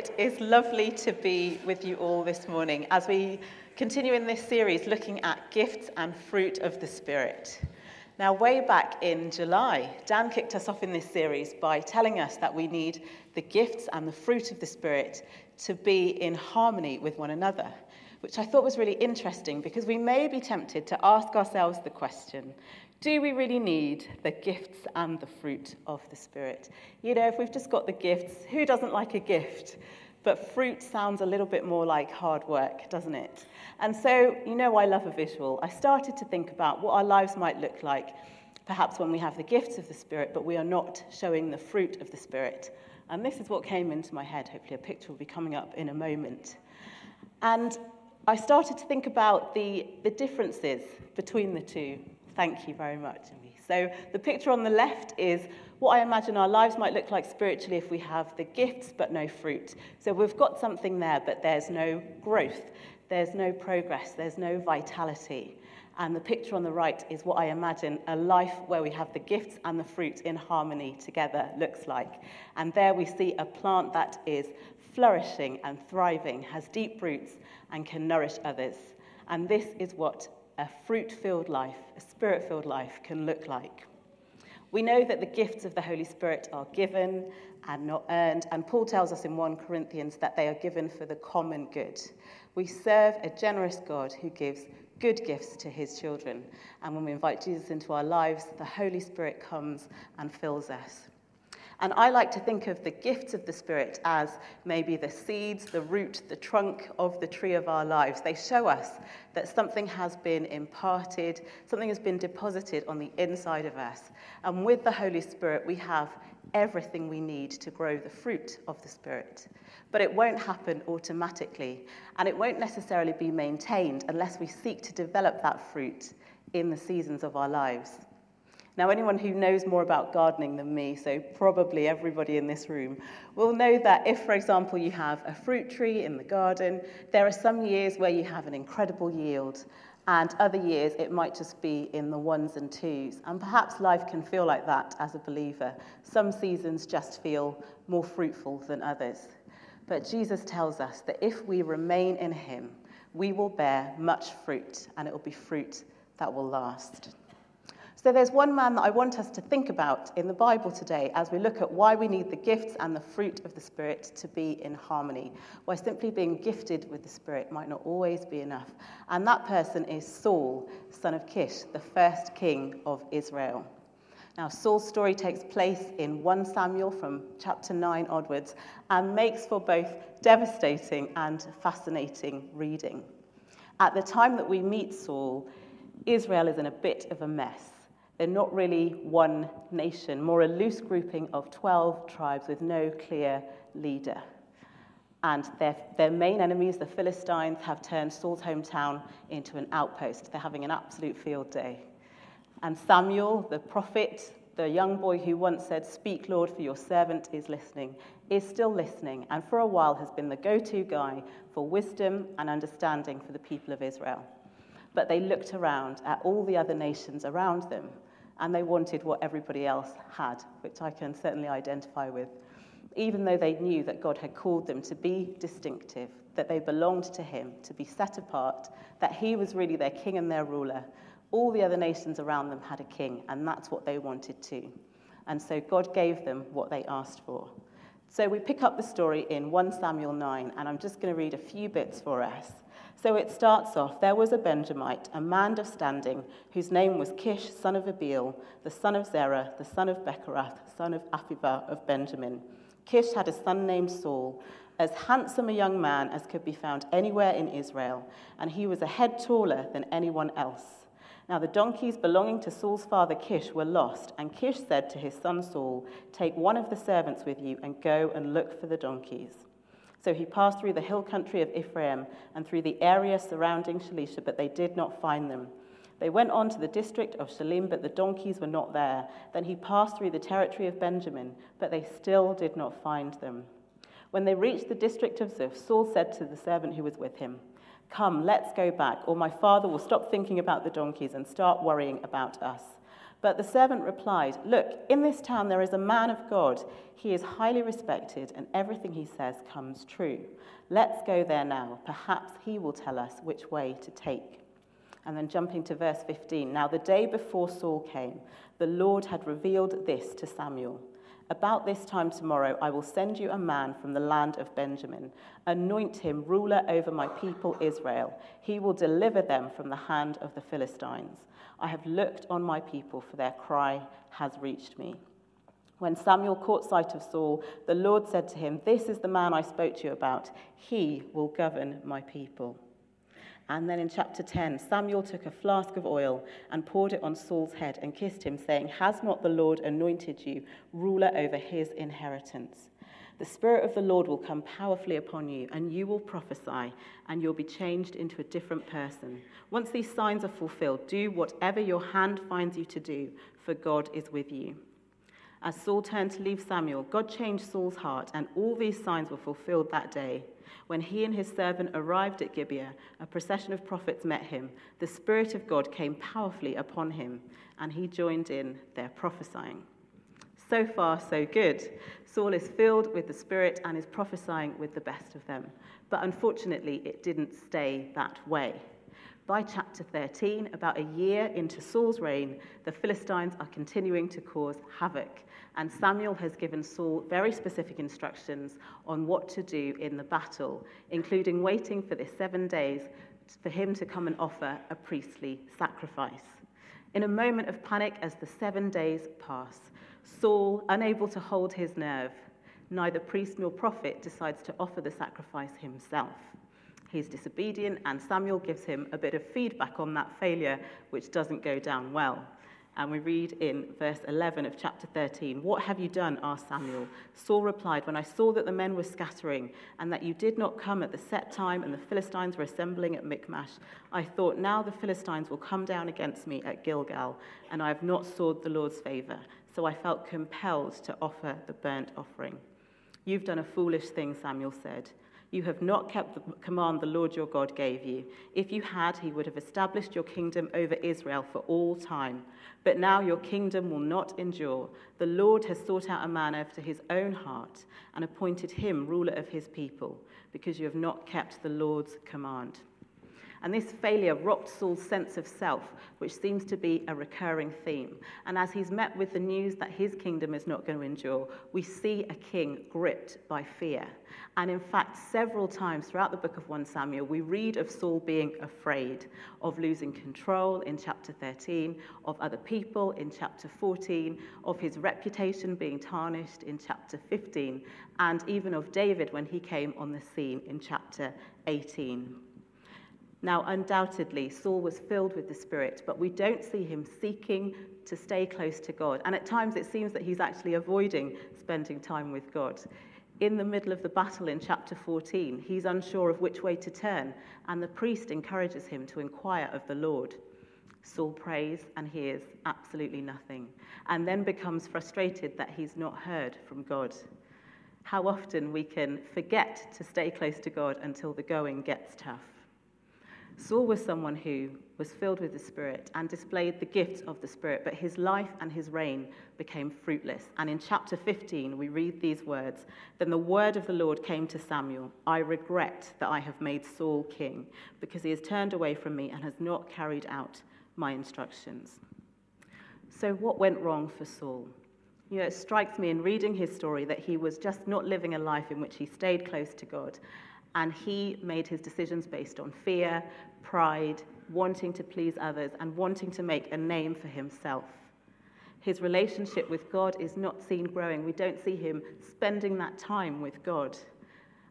It is lovely to be with you all this morning as we continue in this series looking at gifts and fruit of the Spirit. Now, way back in July, Dan kicked us off in this series by telling us that we need the gifts and the fruit of the Spirit to be in harmony with one another, which I thought was really interesting because we may be tempted to ask ourselves the question do we really need the gifts and the fruit of the Spirit? You know, if we've just got the gifts, who doesn't like a gift? But fruit sounds a little bit more like hard work, doesn't it? And so, you know, I love a visual. I started to think about what our lives might look like, perhaps when we have the gifts of the Spirit, but we are not showing the fruit of the Spirit. And this is what came into my head. Hopefully, a picture will be coming up in a moment. And I started to think about the, the differences between the two Thank you very much, Amy. So the picture on the left is what I imagine our lives might look like spiritually if we have the gifts but no fruit. So we've got something there, but there's no growth, there's no progress, there's no vitality. And the picture on the right is what I imagine a life where we have the gifts and the fruit in harmony together looks like. And there we see a plant that is flourishing and thriving, has deep roots, and can nourish others. And this is what a fruit filled life, a spirit filled life can look like. We know that the gifts of the Holy Spirit are given and not earned, and Paul tells us in 1 Corinthians that they are given for the common good. We serve a generous God who gives good gifts to his children, and when we invite Jesus into our lives, the Holy Spirit comes and fills us. And I like to think of the gifts of the Spirit as maybe the seeds, the root, the trunk of the tree of our lives. They show us that something has been imparted, something has been deposited on the inside of us. And with the Holy Spirit, we have everything we need to grow the fruit of the Spirit. But it won't happen automatically, and it won't necessarily be maintained unless we seek to develop that fruit in the seasons of our lives. Now, anyone who knows more about gardening than me, so probably everybody in this room, will know that if, for example, you have a fruit tree in the garden, there are some years where you have an incredible yield, and other years it might just be in the ones and twos. And perhaps life can feel like that as a believer. Some seasons just feel more fruitful than others. But Jesus tells us that if we remain in Him, we will bear much fruit, and it will be fruit that will last. So there's one man that I want us to think about in the Bible today as we look at why we need the gifts and the fruit of the Spirit to be in harmony. Why simply being gifted with the Spirit might not always be enough. And that person is Saul, son of Kish, the first king of Israel. Now, Saul's story takes place in 1 Samuel from chapter 9 onwards and makes for both devastating and fascinating reading. At the time that we meet Saul, Israel is in a bit of a mess. They're not really one nation, more a loose grouping of 12 tribes with no clear leader. And their, their main enemies, the Philistines, have turned Saul's hometown into an outpost. They're having an absolute field day. And Samuel, the prophet, the young boy who once said, Speak, Lord, for your servant is listening, is still listening, and for a while has been the go to guy for wisdom and understanding for the people of Israel. But they looked around at all the other nations around them and they wanted what everybody else had, which I can certainly identify with. Even though they knew that God had called them to be distinctive, that they belonged to Him, to be set apart, that He was really their king and their ruler, all the other nations around them had a king, and that's what they wanted too. And so God gave them what they asked for. So we pick up the story in 1 Samuel 9, and I'm just going to read a few bits for us. So it starts off there was a Benjamite, a man of standing, whose name was Kish, son of Abiel, the son of Zerah, the son of Bechorath, son of Aphiva of Benjamin. Kish had a son named Saul, as handsome a young man as could be found anywhere in Israel, and he was a head taller than anyone else. Now the donkeys belonging to Saul's father Kish were lost, and Kish said to his son Saul, Take one of the servants with you and go and look for the donkeys. So he passed through the hill country of Ephraim and through the area surrounding Shalisha, but they did not find them. They went on to the district of Shaalim, but the donkeys were not there. Then he passed through the territory of Benjamin, but they still did not find them. When they reached the district of Zuph, Saul said to the servant who was with him, Come, let's go back, or my father will stop thinking about the donkeys and start worrying about us. But the servant replied, Look, in this town there is a man of God. He is highly respected, and everything he says comes true. Let's go there now. Perhaps he will tell us which way to take. And then jumping to verse 15. Now, the day before Saul came, the Lord had revealed this to Samuel. About this time tomorrow, I will send you a man from the land of Benjamin. Anoint him ruler over my people Israel. He will deliver them from the hand of the Philistines. I have looked on my people, for their cry has reached me. When Samuel caught sight of Saul, the Lord said to him, This is the man I spoke to you about. He will govern my people. And then in chapter 10, Samuel took a flask of oil and poured it on Saul's head and kissed him, saying, Has not the Lord anointed you ruler over his inheritance? The Spirit of the Lord will come powerfully upon you, and you will prophesy, and you'll be changed into a different person. Once these signs are fulfilled, do whatever your hand finds you to do, for God is with you. As Saul turned to leave Samuel, God changed Saul's heart, and all these signs were fulfilled that day. When he and his servant arrived at Gibeah, a procession of prophets met him. The Spirit of God came powerfully upon him, and he joined in their prophesying. So far, so good. Saul is filled with the Spirit and is prophesying with the best of them. But unfortunately, it didn't stay that way. By chapter 13, about a year into Saul's reign, the Philistines are continuing to cause havoc. And Samuel has given Saul very specific instructions on what to do in the battle, including waiting for this seven days for him to come and offer a priestly sacrifice. In a moment of panic, as the seven days pass, Saul, unable to hold his nerve, neither priest nor prophet decides to offer the sacrifice himself. He's disobedient, and Samuel gives him a bit of feedback on that failure, which doesn't go down well. And we read in verse 11 of chapter 13, What have you done? asked Samuel. Saul replied, When I saw that the men were scattering, and that you did not come at the set time, and the Philistines were assembling at Michmash, I thought, Now the Philistines will come down against me at Gilgal, and I have not sought the Lord's favor so I felt compelled to offer the burnt offering. You've done a foolish thing, Samuel said. You have not kept the command the Lord your God gave you. If you had, he would have established your kingdom over Israel for all time. But now your kingdom will not endure. The Lord has sought out a man after his own heart and appointed him ruler of his people, because you have not kept the Lord's command. And this failure rocked Saul's sense of self, which seems to be a recurring theme. And as he's met with the news that his kingdom is not going to endure, we see a king gripped by fear. And in fact, several times throughout the book of 1 Samuel, we read of Saul being afraid of losing control in chapter 13, of other people in chapter 14, of his reputation being tarnished in chapter 15, and even of David when he came on the scene in chapter 18. Now, undoubtedly, Saul was filled with the Spirit, but we don't see him seeking to stay close to God. And at times it seems that he's actually avoiding spending time with God. In the middle of the battle in chapter 14, he's unsure of which way to turn, and the priest encourages him to inquire of the Lord. Saul prays and hears absolutely nothing, and then becomes frustrated that he's not heard from God. How often we can forget to stay close to God until the going gets tough. Saul was someone who was filled with the Spirit and displayed the gifts of the Spirit, but his life and his reign became fruitless. And in chapter 15, we read these words Then the word of the Lord came to Samuel I regret that I have made Saul king, because he has turned away from me and has not carried out my instructions. So, what went wrong for Saul? You know, it strikes me in reading his story that he was just not living a life in which he stayed close to God and he made his decisions based on fear, pride, wanting to please others, and wanting to make a name for himself. His relationship with God is not seen growing. We don't see him spending that time with God.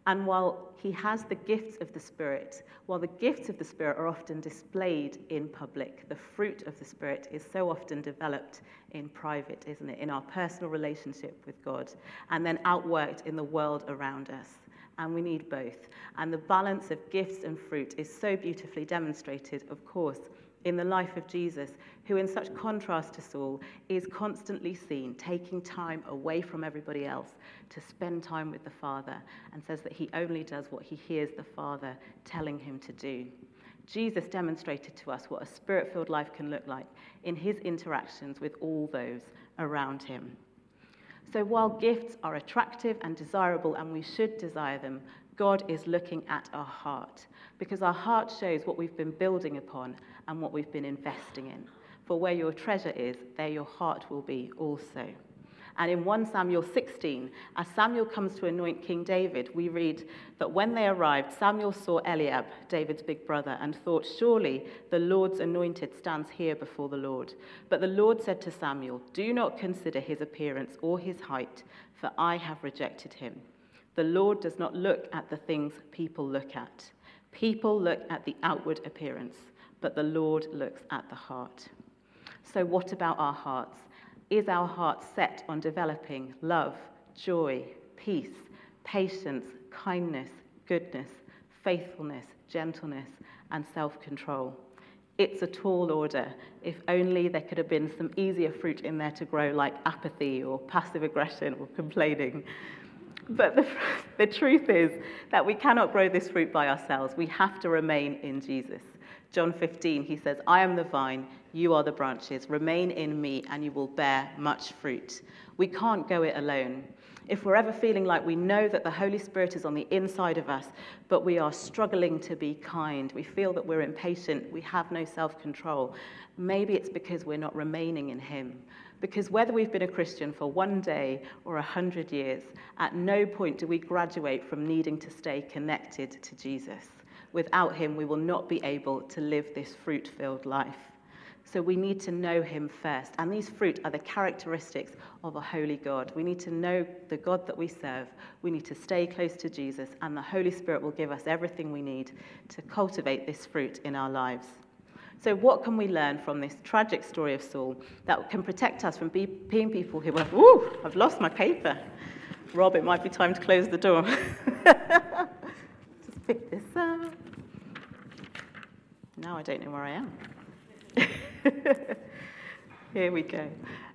And while he has the gifts of the Spirit, while the gifts of the Spirit are often displayed in public, the fruit of the Spirit is so often developed in private, isn't it? In our personal relationship with God, and then outworked in the world around us and we need both. And the balance of gifts and fruit is so beautifully demonstrated, of course, in the life of Jesus, who, in such contrast to Saul, is constantly seen taking time away from everybody else to spend time with the Father, and says that he only does what he hears the Father telling him to do. Jesus demonstrated to us what a spirit filled life can look like in his interactions with all those around him. So, while gifts are attractive and desirable, and we should desire them, God is looking at our heart because our heart shows what we've been building upon and what we've been investing in. For where your treasure is, there your heart will be also. And in 1 Samuel 16, as Samuel comes to anoint King David, we read that when they arrived, Samuel saw Eliab, David's big brother, and thought, Surely the Lord's anointed stands here before the Lord. But the Lord said to Samuel, Do not consider his appearance or his height, for I have rejected him. The Lord does not look at the things people look at. People look at the outward appearance, but the Lord looks at the heart. So, what about our hearts? Is our heart set on developing love, joy, peace, patience, kindness, goodness, faithfulness, gentleness, and self control? It's a tall order. If only there could have been some easier fruit in there to grow, like apathy or passive aggression or complaining. But the, the truth is that we cannot grow this fruit by ourselves. We have to remain in Jesus. John 15, he says, I am the vine, you are the branches. Remain in me, and you will bear much fruit. We can't go it alone. If we're ever feeling like we know that the Holy Spirit is on the inside of us, but we are struggling to be kind, we feel that we're impatient, we have no self control, maybe it's because we're not remaining in Him. Because whether we've been a Christian for one day or a hundred years, at no point do we graduate from needing to stay connected to Jesus. Without him, we will not be able to live this fruit filled life. So we need to know him first. And these fruit are the characteristics of a holy God. We need to know the God that we serve. We need to stay close to Jesus, and the Holy Spirit will give us everything we need to cultivate this fruit in our lives. So, what can we learn from this tragic story of Saul that can protect us from being people who are, ooh, I've lost my paper. Rob, it might be time to close the door. Just pick this up. Now I don't know where I am. Here we go.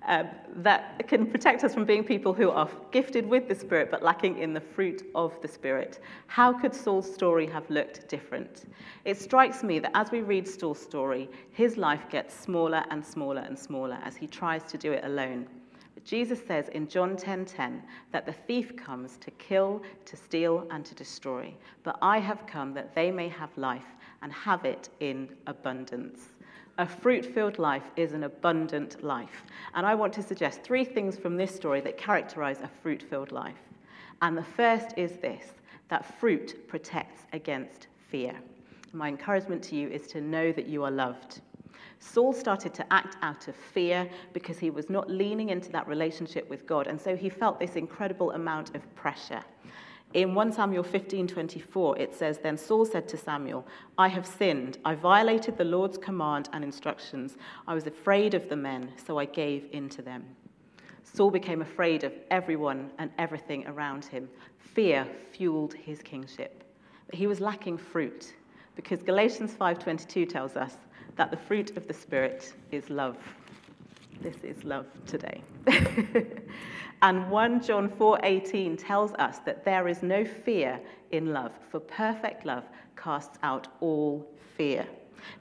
Um, that can protect us from being people who are gifted with the Spirit but lacking in the fruit of the Spirit. How could Saul's story have looked different? It strikes me that as we read Saul's story, his life gets smaller and smaller and smaller as he tries to do it alone. But Jesus says in John 10:10 10, 10, that the thief comes to kill, to steal, and to destroy. But I have come that they may have life and have it in abundance. A fruit filled life is an abundant life. And I want to suggest three things from this story that characterize a fruit filled life. And the first is this that fruit protects against fear. My encouragement to you is to know that you are loved. Saul started to act out of fear because he was not leaning into that relationship with God, and so he felt this incredible amount of pressure. In 1 Samuel 15:24 it says then Saul said to Samuel, I have sinned. I violated the Lord's command and instructions. I was afraid of the men, so I gave in to them. Saul became afraid of everyone and everything around him. Fear fueled his kingship. But he was lacking fruit because Galatians 5:22 tells us that the fruit of the spirit is love. This is love today. and 1 John 4:18 tells us that there is no fear in love, for perfect love casts out all fear.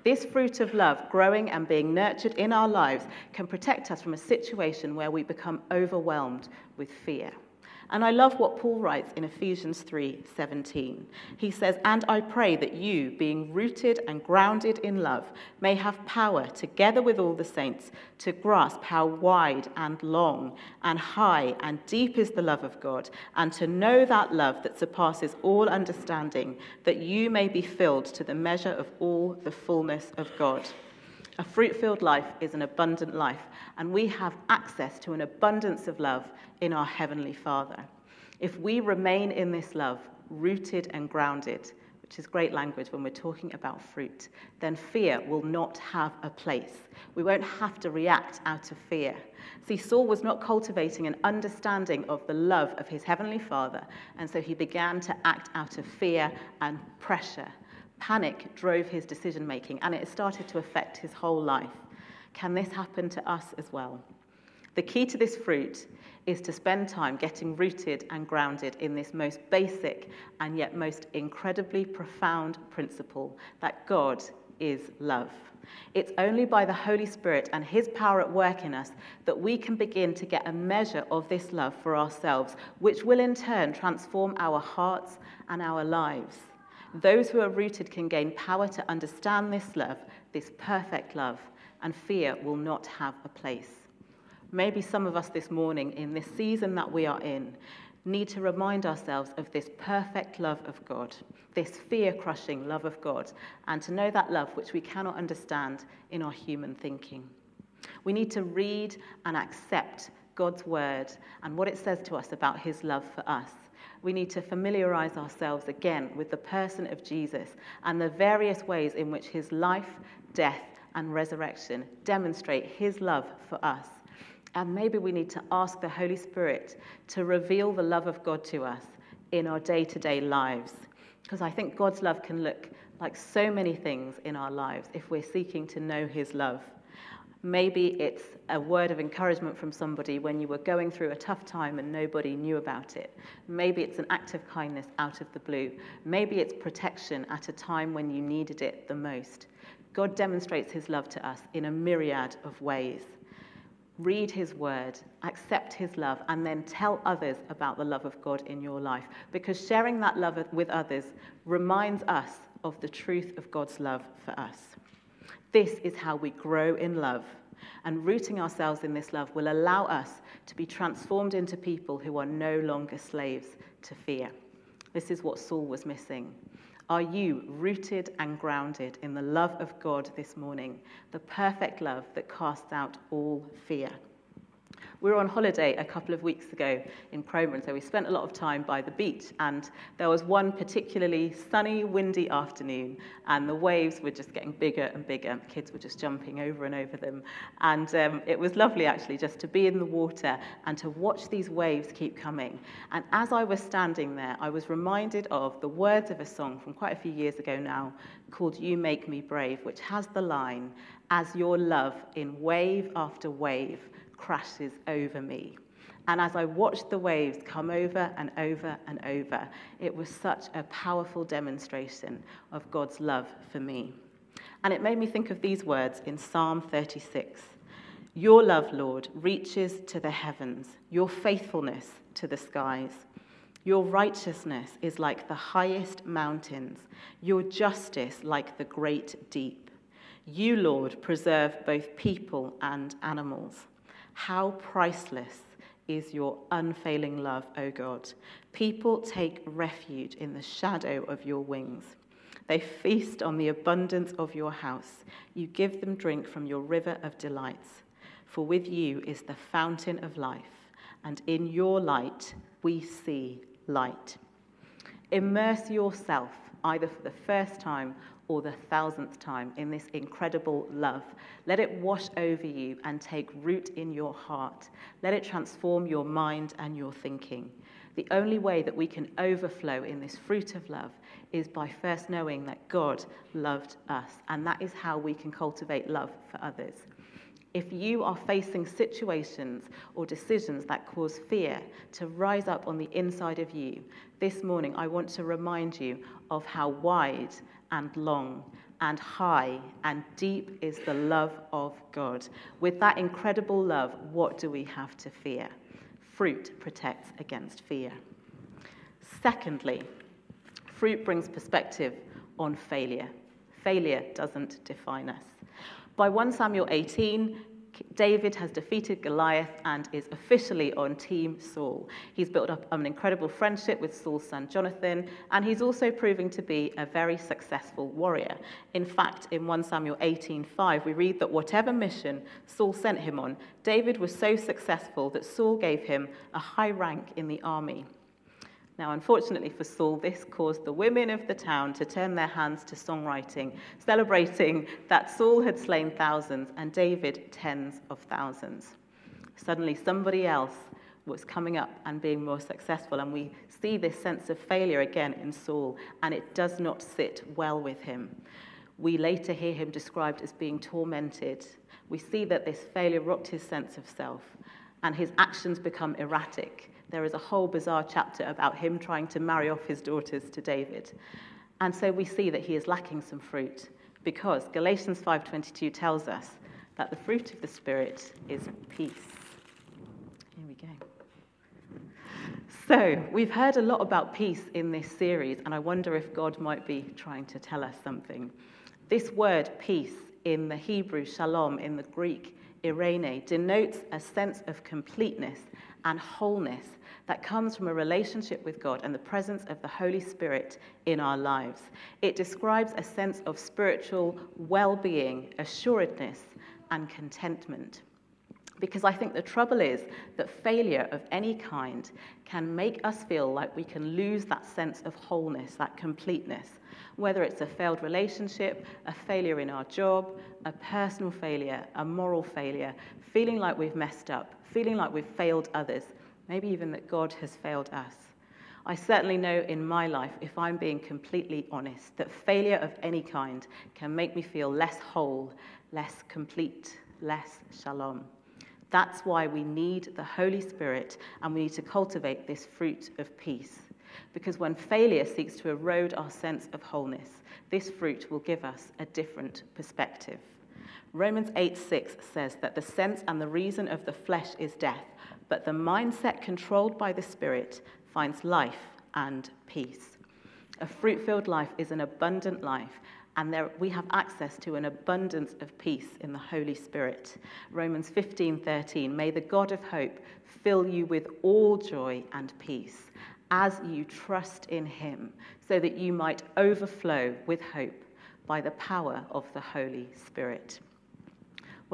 This fruit of love, growing and being nurtured in our lives, can protect us from a situation where we become overwhelmed with fear. And I love what Paul writes in Ephesians 3:17. He says, "And I pray that you, being rooted and grounded in love, may have power together with all the saints to grasp how wide and long and high and deep is the love of God, and to know that love that surpasses all understanding, that you may be filled to the measure of all the fullness of God." A fruit filled life is an abundant life, and we have access to an abundance of love in our Heavenly Father. If we remain in this love, rooted and grounded, which is great language when we're talking about fruit, then fear will not have a place. We won't have to react out of fear. See, Saul was not cultivating an understanding of the love of his heavenly Father, and so he began to act out of fear and pressure Panic drove his decision making and it started to affect his whole life. Can this happen to us as well? The key to this fruit is to spend time getting rooted and grounded in this most basic and yet most incredibly profound principle that God is love. It's only by the Holy Spirit and His power at work in us that we can begin to get a measure of this love for ourselves, which will in turn transform our hearts and our lives. Those who are rooted can gain power to understand this love, this perfect love, and fear will not have a place. Maybe some of us this morning, in this season that we are in, need to remind ourselves of this perfect love of God, this fear crushing love of God, and to know that love which we cannot understand in our human thinking. We need to read and accept God's word and what it says to us about his love for us. We need to familiarize ourselves again with the person of Jesus and the various ways in which his life, death, and resurrection demonstrate his love for us. And maybe we need to ask the Holy Spirit to reveal the love of God to us in our day to day lives. Because I think God's love can look like so many things in our lives if we're seeking to know His love. Maybe it's a word of encouragement from somebody when you were going through a tough time and nobody knew about it. Maybe it's an act of kindness out of the blue. Maybe it's protection at a time when you needed it the most. God demonstrates his love to us in a myriad of ways read his word, accept his love, and then tell others about the love of God in your life. Because sharing that love with others reminds us of the truth of God's love for us. This is how we grow in love. And rooting ourselves in this love will allow us to be transformed into people who are no longer slaves to fear. This is what Saul was missing. Are you rooted and grounded in the love of God this morning, the perfect love that casts out all fear? We were on holiday a couple of weeks ago in Cromer, so we spent a lot of time by the beach. And there was one particularly sunny, windy afternoon, and the waves were just getting bigger and bigger. The kids were just jumping over and over them. And um, it was lovely, actually, just to be in the water and to watch these waves keep coming. And as I was standing there, I was reminded of the words of a song from quite a few years ago now called You Make Me Brave, which has the line, As your love in wave after wave crashes over me. And as I watched the waves come over and over and over, it was such a powerful demonstration of God's love for me. And it made me think of these words in Psalm 36 Your love, Lord, reaches to the heavens, your faithfulness to the skies. Your righteousness is like the highest mountains, your justice like the great deep. You, Lord, preserve both people and animals. How priceless is your unfailing love, O God. People take refuge in the shadow of your wings. They feast on the abundance of your house. You give them drink from your river of delights. For with you is the fountain of life, and in your light we see light. Immerse yourself, either for the first time or the thousandth time in this incredible love. Let it wash over you and take root in your heart. Let it transform your mind and your thinking. The only way that we can overflow in this fruit of love is by first knowing that God loved us, and that is how we can cultivate love for others. If you are facing situations or decisions that cause fear to rise up on the inside of you, this morning I want to remind you of how wide and long and high and deep is the love of God. With that incredible love, what do we have to fear? Fruit protects against fear. Secondly, fruit brings perspective on failure. Failure doesn't define us. By 1 Samuel 18, David has defeated Goliath and is officially on Team Saul. He's built up an incredible friendship with Saul's son Jonathan, and he's also proving to be a very successful warrior. In fact, in 1 Samuel 18:5, we read that whatever mission Saul sent him on, David was so successful that Saul gave him a high rank in the army. Now, unfortunately for Saul, this caused the women of the town to turn their hands to songwriting, celebrating that Saul had slain thousands and David tens of thousands. Suddenly, somebody else was coming up and being more successful, and we see this sense of failure again in Saul, and it does not sit well with him. We later hear him described as being tormented. We see that this failure rocked his sense of self, and his actions become erratic there is a whole bizarre chapter about him trying to marry off his daughters to David. And so we see that he is lacking some fruit. Because Galatians 5:22 tells us that the fruit of the spirit is peace. Here we go. So, we've heard a lot about peace in this series, and I wonder if God might be trying to tell us something. This word, peace, in the Hebrew, shalom, in the Greek, eirene denotes a sense of completeness and wholeness that comes from a relationship with God and the presence of the Holy Spirit in our lives. It describes a sense of spiritual well being, assuredness, and contentment. Because I think the trouble is that failure of any kind can make us feel like we can lose that sense of wholeness, that completeness. Whether it's a failed relationship, a failure in our job, a personal failure, a moral failure, feeling like we've messed up, feeling like we've failed others, maybe even that God has failed us. I certainly know in my life, if I'm being completely honest, that failure of any kind can make me feel less whole, less complete, less shalom. That's why we need the Holy Spirit and we need to cultivate this fruit of peace. Because when failure seeks to erode our sense of wholeness, this fruit will give us a different perspective. Romans 8 6 says that the sense and the reason of the flesh is death, but the mindset controlled by the Spirit finds life and peace. A fruit filled life is an abundant life, and there, we have access to an abundance of peace in the Holy Spirit. Romans 15:13 May the God of hope fill you with all joy and peace as you trust in him so that you might overflow with hope by the power of the Holy Spirit.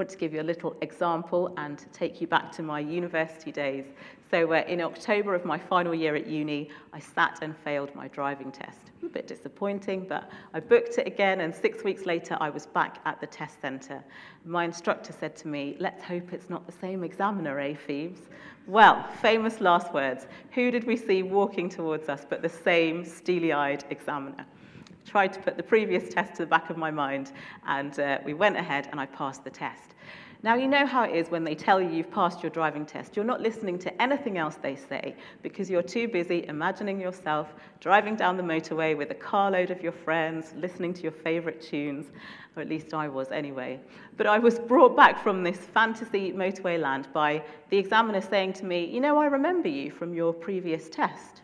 Want to give you a little example and take you back to my university days. So, uh, in October of my final year at uni, I sat and failed my driving test a bit disappointing, but I booked it again, and six weeks later, I was back at the test centre. My instructor said to me, Let's hope it's not the same examiner, eh, Phoebes? Well, famous last words. Who did we see walking towards us but the same steely eyed examiner? Tried to put the previous test to the back of my mind, and uh, we went ahead and I passed the test. Now, you know how it is when they tell you you've passed your driving test. You're not listening to anything else they say because you're too busy imagining yourself driving down the motorway with a carload of your friends, listening to your favourite tunes, or at least I was anyway. But I was brought back from this fantasy motorway land by the examiner saying to me, You know, I remember you from your previous test.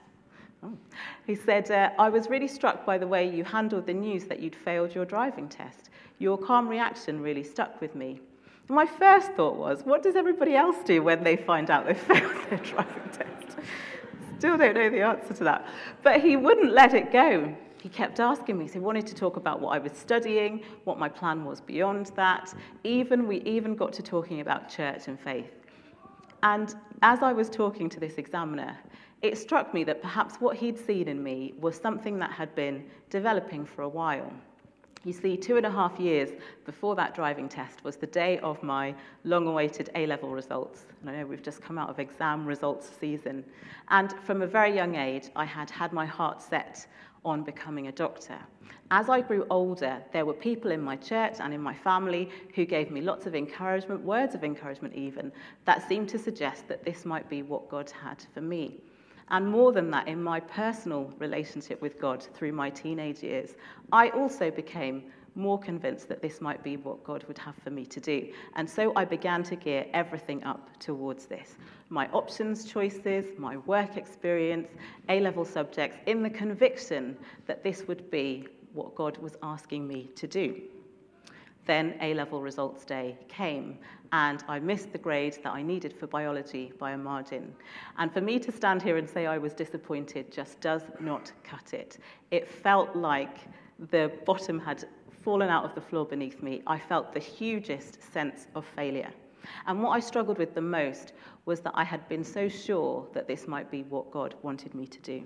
He said, uh, I was really struck by the way you handled the news that you'd failed your driving test. Your calm reaction really stuck with me. My first thought was, what does everybody else do when they find out they've failed their driving test? Still don't know the answer to that. But he wouldn't let it go. He kept asking me. So he wanted to talk about what I was studying, what my plan was beyond that. Even we even got to talking about church and faith. And as I was talking to this examiner, it struck me that perhaps what he'd seen in me was something that had been developing for a while. You see, two and a half years before that driving test was the day of my long awaited A level results. And I know we've just come out of exam results season. And from a very young age, I had had my heart set on becoming a doctor. As I grew older, there were people in my church and in my family who gave me lots of encouragement, words of encouragement even, that seemed to suggest that this might be what God had for me. And more than that, in my personal relationship with God through my teenage years, I also became more convinced that this might be what God would have for me to do. And so I began to gear everything up towards this. My options choices, my work experience, A level subjects, in the conviction that this would be what God was asking me to do. Then A level results day came, and I missed the grade that I needed for biology by a margin. And for me to stand here and say I was disappointed just does not cut it. It felt like the bottom had fallen out of the floor beneath me. I felt the hugest sense of failure. And what I struggled with the most was that I had been so sure that this might be what God wanted me to do.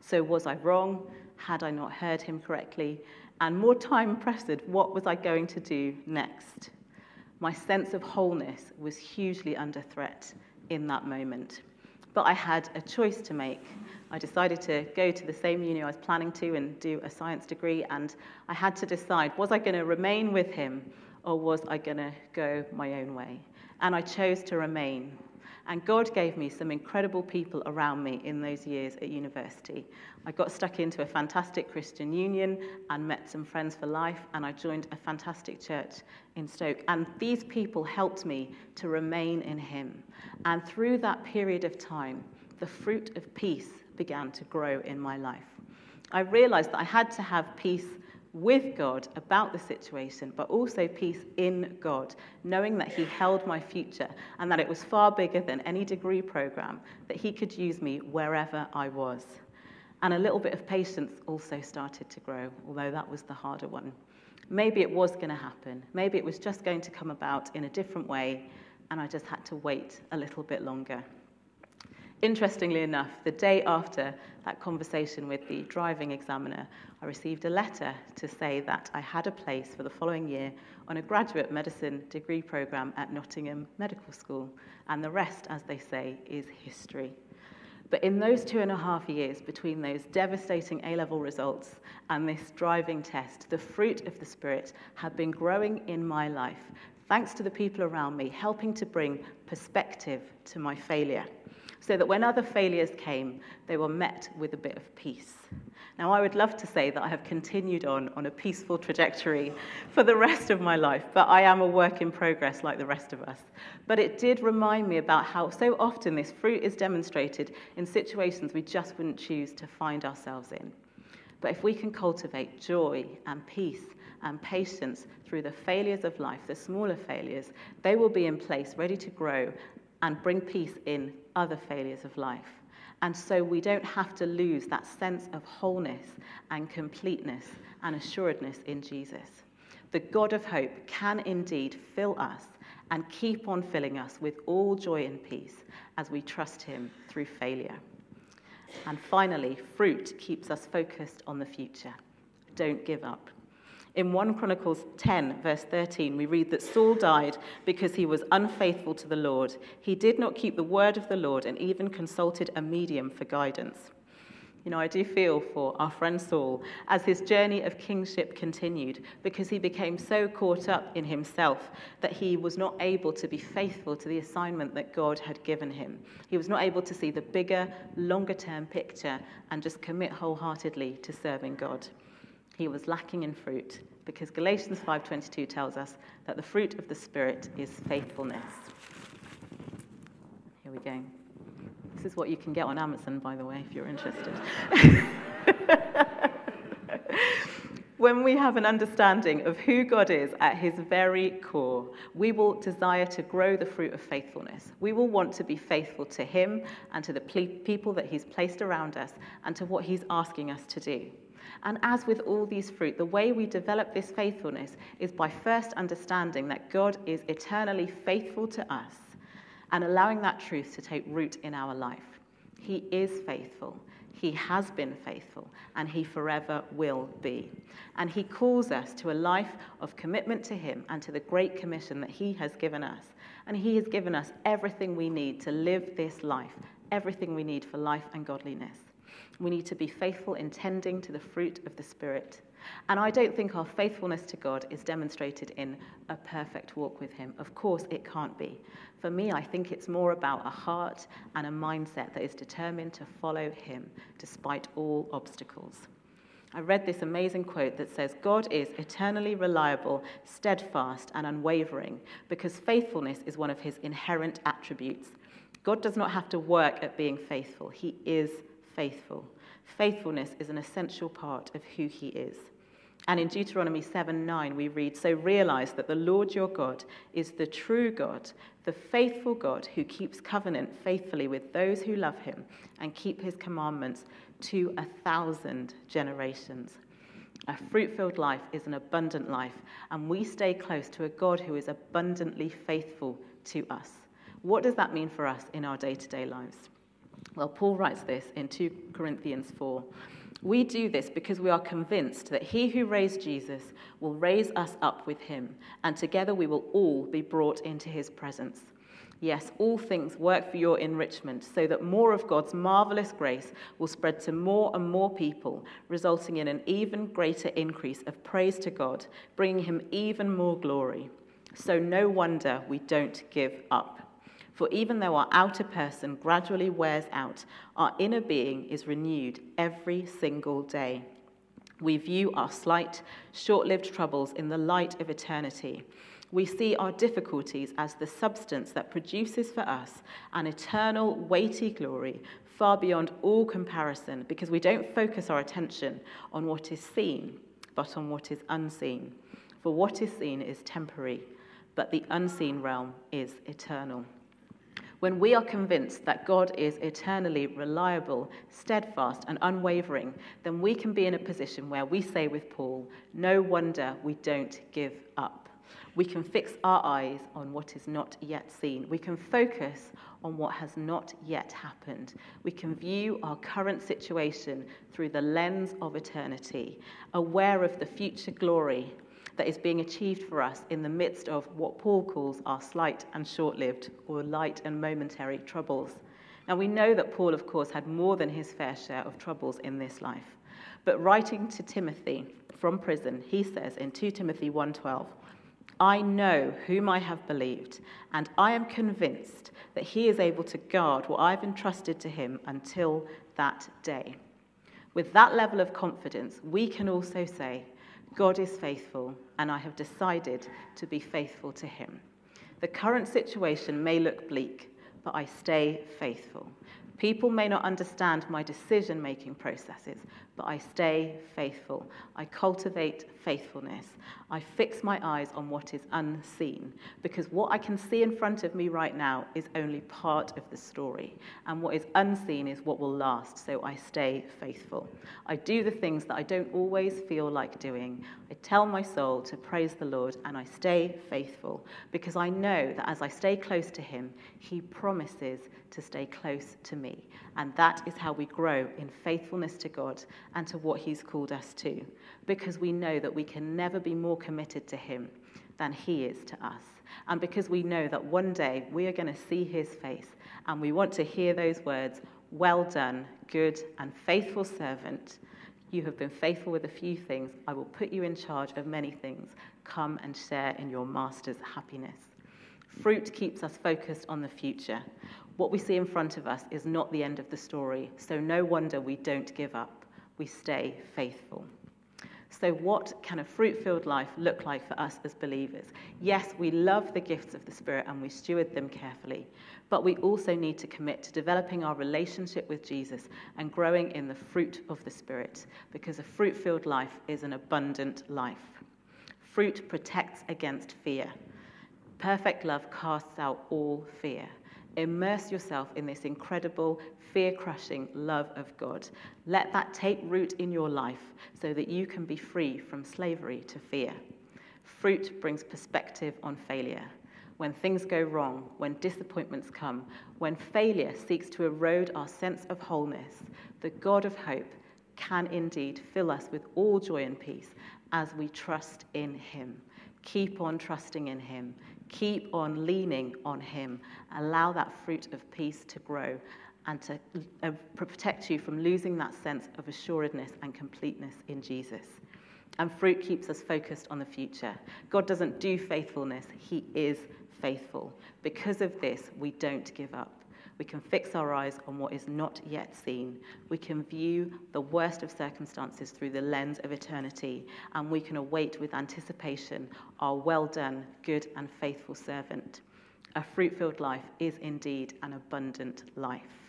So, was I wrong? Had I not heard him correctly? And more time pressed, what was I going to do next? My sense of wholeness was hugely under threat in that moment. But I had a choice to make. I decided to go to the same uni I was planning to and do a science degree, and I had to decide was I going to remain with him or was I going to go my own way? And I chose to remain. And God gave me some incredible people around me in those years at university. I got stuck into a fantastic Christian union and met some friends for life, and I joined a fantastic church in Stoke. And these people helped me to remain in Him. And through that period of time, the fruit of peace began to grow in my life. I realized that I had to have peace with God about the situation, but also peace in God, knowing that He held my future and that it was far bigger than any degree program, that He could use me wherever I was. And a little bit of patience also started to grow, although that was the harder one. Maybe it was going to happen. Maybe it was just going to come about in a different way, and I just had to wait a little bit longer. Interestingly enough, the day after that conversation with the driving examiner, I received a letter to say that I had a place for the following year on a graduate medicine degree programme at Nottingham Medical School. And the rest, as they say, is history. But in those two and a half years between those devastating A level results and this driving test, the fruit of the Spirit had been growing in my life, thanks to the people around me, helping to bring perspective to my failure so that when other failures came, they were met with a bit of peace. Now, I would love to say that I have continued on on a peaceful trajectory for the rest of my life, but I am a work in progress like the rest of us. But it did remind me about how so often this fruit is demonstrated in situations we just wouldn't choose to find ourselves in. But if we can cultivate joy and peace and patience through the failures of life, the smaller failures, they will be in place, ready to grow and bring peace in other failures of life. And so we don't have to lose that sense of wholeness and completeness and assuredness in Jesus. The God of hope can indeed fill us and keep on filling us with all joy and peace as we trust Him through failure. And finally, fruit keeps us focused on the future. Don't give up. In 1 Chronicles 10, verse 13, we read that Saul died because he was unfaithful to the Lord. He did not keep the word of the Lord and even consulted a medium for guidance. You know, I do feel for our friend Saul as his journey of kingship continued because he became so caught up in himself that he was not able to be faithful to the assignment that God had given him. He was not able to see the bigger, longer term picture and just commit wholeheartedly to serving God he was lacking in fruit because Galatians 5:22 tells us that the fruit of the spirit is faithfulness. Here we go. This is what you can get on Amazon by the way if you're interested. when we have an understanding of who God is at his very core, we will desire to grow the fruit of faithfulness. We will want to be faithful to him and to the people that he's placed around us and to what he's asking us to do. And as with all these fruit, the way we develop this faithfulness is by first understanding that God is eternally faithful to us and allowing that truth to take root in our life. He is faithful. He has been faithful, and He forever will be. And He calls us to a life of commitment to Him and to the great commission that He has given us. And He has given us everything we need to live this life, everything we need for life and godliness. We need to be faithful in tending to the fruit of the Spirit. And I don't think our faithfulness to God is demonstrated in a perfect walk with Him. Of course, it can't be. For me, I think it's more about a heart and a mindset that is determined to follow Him despite all obstacles. I read this amazing quote that says, God is eternally reliable, steadfast, and unwavering because faithfulness is one of His inherent attributes. God does not have to work at being faithful, He is faithful. Faithfulness is an essential part of who he is. And in Deuteronomy 7 9, we read, So realize that the Lord your God is the true God, the faithful God who keeps covenant faithfully with those who love him and keep his commandments to a thousand generations. A fruit filled life is an abundant life, and we stay close to a God who is abundantly faithful to us. What does that mean for us in our day to day lives? Well, Paul writes this in 2 Corinthians 4. We do this because we are convinced that he who raised Jesus will raise us up with him, and together we will all be brought into his presence. Yes, all things work for your enrichment, so that more of God's marvelous grace will spread to more and more people, resulting in an even greater increase of praise to God, bringing him even more glory. So, no wonder we don't give up. For even though our outer person gradually wears out, our inner being is renewed every single day. We view our slight, short lived troubles in the light of eternity. We see our difficulties as the substance that produces for us an eternal, weighty glory far beyond all comparison because we don't focus our attention on what is seen, but on what is unseen. For what is seen is temporary, but the unseen realm is eternal. When we are convinced that God is eternally reliable, steadfast, and unwavering, then we can be in a position where we say with Paul, No wonder we don't give up. We can fix our eyes on what is not yet seen. We can focus on what has not yet happened. We can view our current situation through the lens of eternity, aware of the future glory that is being achieved for us in the midst of what Paul calls our slight and short lived or light and momentary troubles. Now, we know that Paul, of course, had more than his fair share of troubles in this life. But writing to Timothy from prison, he says in 2 Timothy 1:12, I know whom I have believed, and I am convinced that he is able to guard what I've entrusted to him until that day. With that level of confidence, we can also say, God is faithful, and I have decided to be faithful to him. The current situation may look bleak, but I stay faithful. People may not understand my decision making processes, but I stay faithful. I cultivate faithfulness. I fix my eyes on what is unseen because what I can see in front of me right now is only part of the story, and what is unseen is what will last. So I stay faithful. I do the things that I don't always feel like doing. I tell my soul to praise the Lord, and I stay faithful because I know that as I stay close to Him, He promises to stay close to me. And that is how we grow in faithfulness to God and to what He's called us to, because we know that we can never be more committed to Him than He is to us. And because we know that one day we are going to see His face, and we want to hear those words, Well done, good and faithful servant. You have been faithful with a few things. I will put you in charge of many things. Come and share in your master's happiness. Fruit keeps us focused on the future. What we see in front of us is not the end of the story, so no wonder we don't give up. We stay faithful. So, what can a fruit filled life look like for us as believers? Yes, we love the gifts of the Spirit and we steward them carefully, but we also need to commit to developing our relationship with Jesus and growing in the fruit of the Spirit because a fruit filled life is an abundant life. Fruit protects against fear. Perfect love casts out all fear. Immerse yourself in this incredible, fear crushing love of God. Let that take root in your life so that you can be free from slavery to fear. Fruit brings perspective on failure. When things go wrong, when disappointments come, when failure seeks to erode our sense of wholeness, the God of hope can indeed fill us with all joy and peace as we trust in Him. Keep on trusting in Him. Keep on leaning on Him. Allow that fruit of peace to grow and to uh, protect you from losing that sense of assuredness and completeness in Jesus. And fruit keeps us focused on the future. God doesn't do faithfulness, He is faithful. Because of this, we don't give up. We can fix our eyes on what is not yet seen. We can view the worst of circumstances through the lens of eternity, and we can await with anticipation our well done, good, and faithful servant. A fruit filled life is indeed an abundant life.